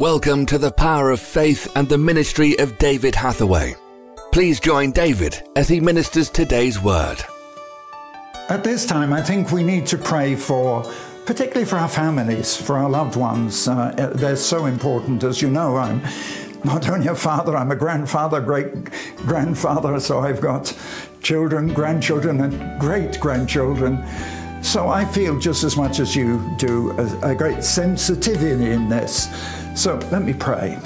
Welcome to the power of faith and the ministry of David Hathaway. Please join David as he ministers today's word. At this time, I think we need to pray for, particularly for our families, for our loved ones. Uh, they're so important. As you know, I'm not only a father, I'm a grandfather, great grandfather, so I've got children, grandchildren, and great grandchildren. So I feel just as much as you do a, a great sensitivity in this. So let me pray.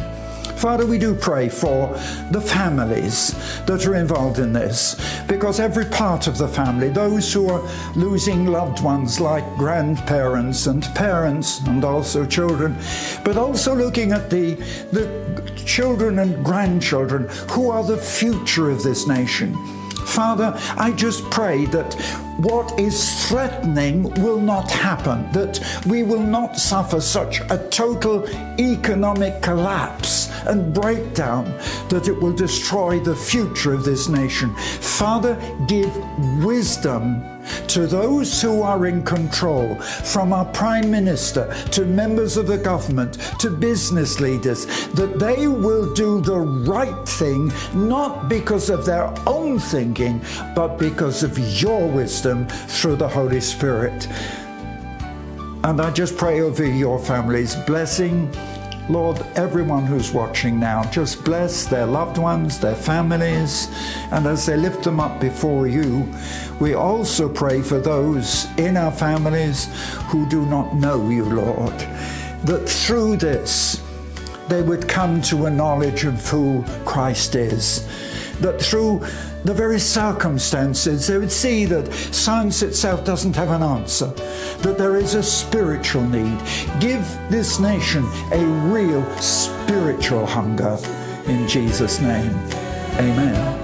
Father, we do pray for the families that are involved in this, because every part of the family, those who are losing loved ones like grandparents and parents and also children, but also looking at the, the children and grandchildren who are the future of this nation. Father, I just pray that what is threatening will not happen, that we will not suffer such a total economic collapse and breakdown that it will destroy the future of this nation. Father, give wisdom to those who are in control, from our Prime Minister to members of the government to business leaders, that they will do the right thing, not because of their own thinking, but because of your wisdom through the Holy Spirit. And I just pray over your families, blessing Lord, everyone who's watching now, just bless their loved ones, their families, and as they lift them up before you, we also pray for those in our families who do not know you, Lord, that through this they would come to a knowledge of who Christ is, that through the very circumstances, they would see that science itself doesn't have an answer, that there is a spiritual need. Give this nation a real spiritual hunger. In Jesus' name, amen.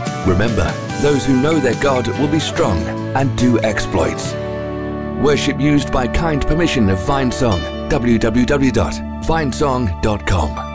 Remember, those who know their God will be strong and do exploits. Worship used by kind permission of Vinesong. www.vinesong.com.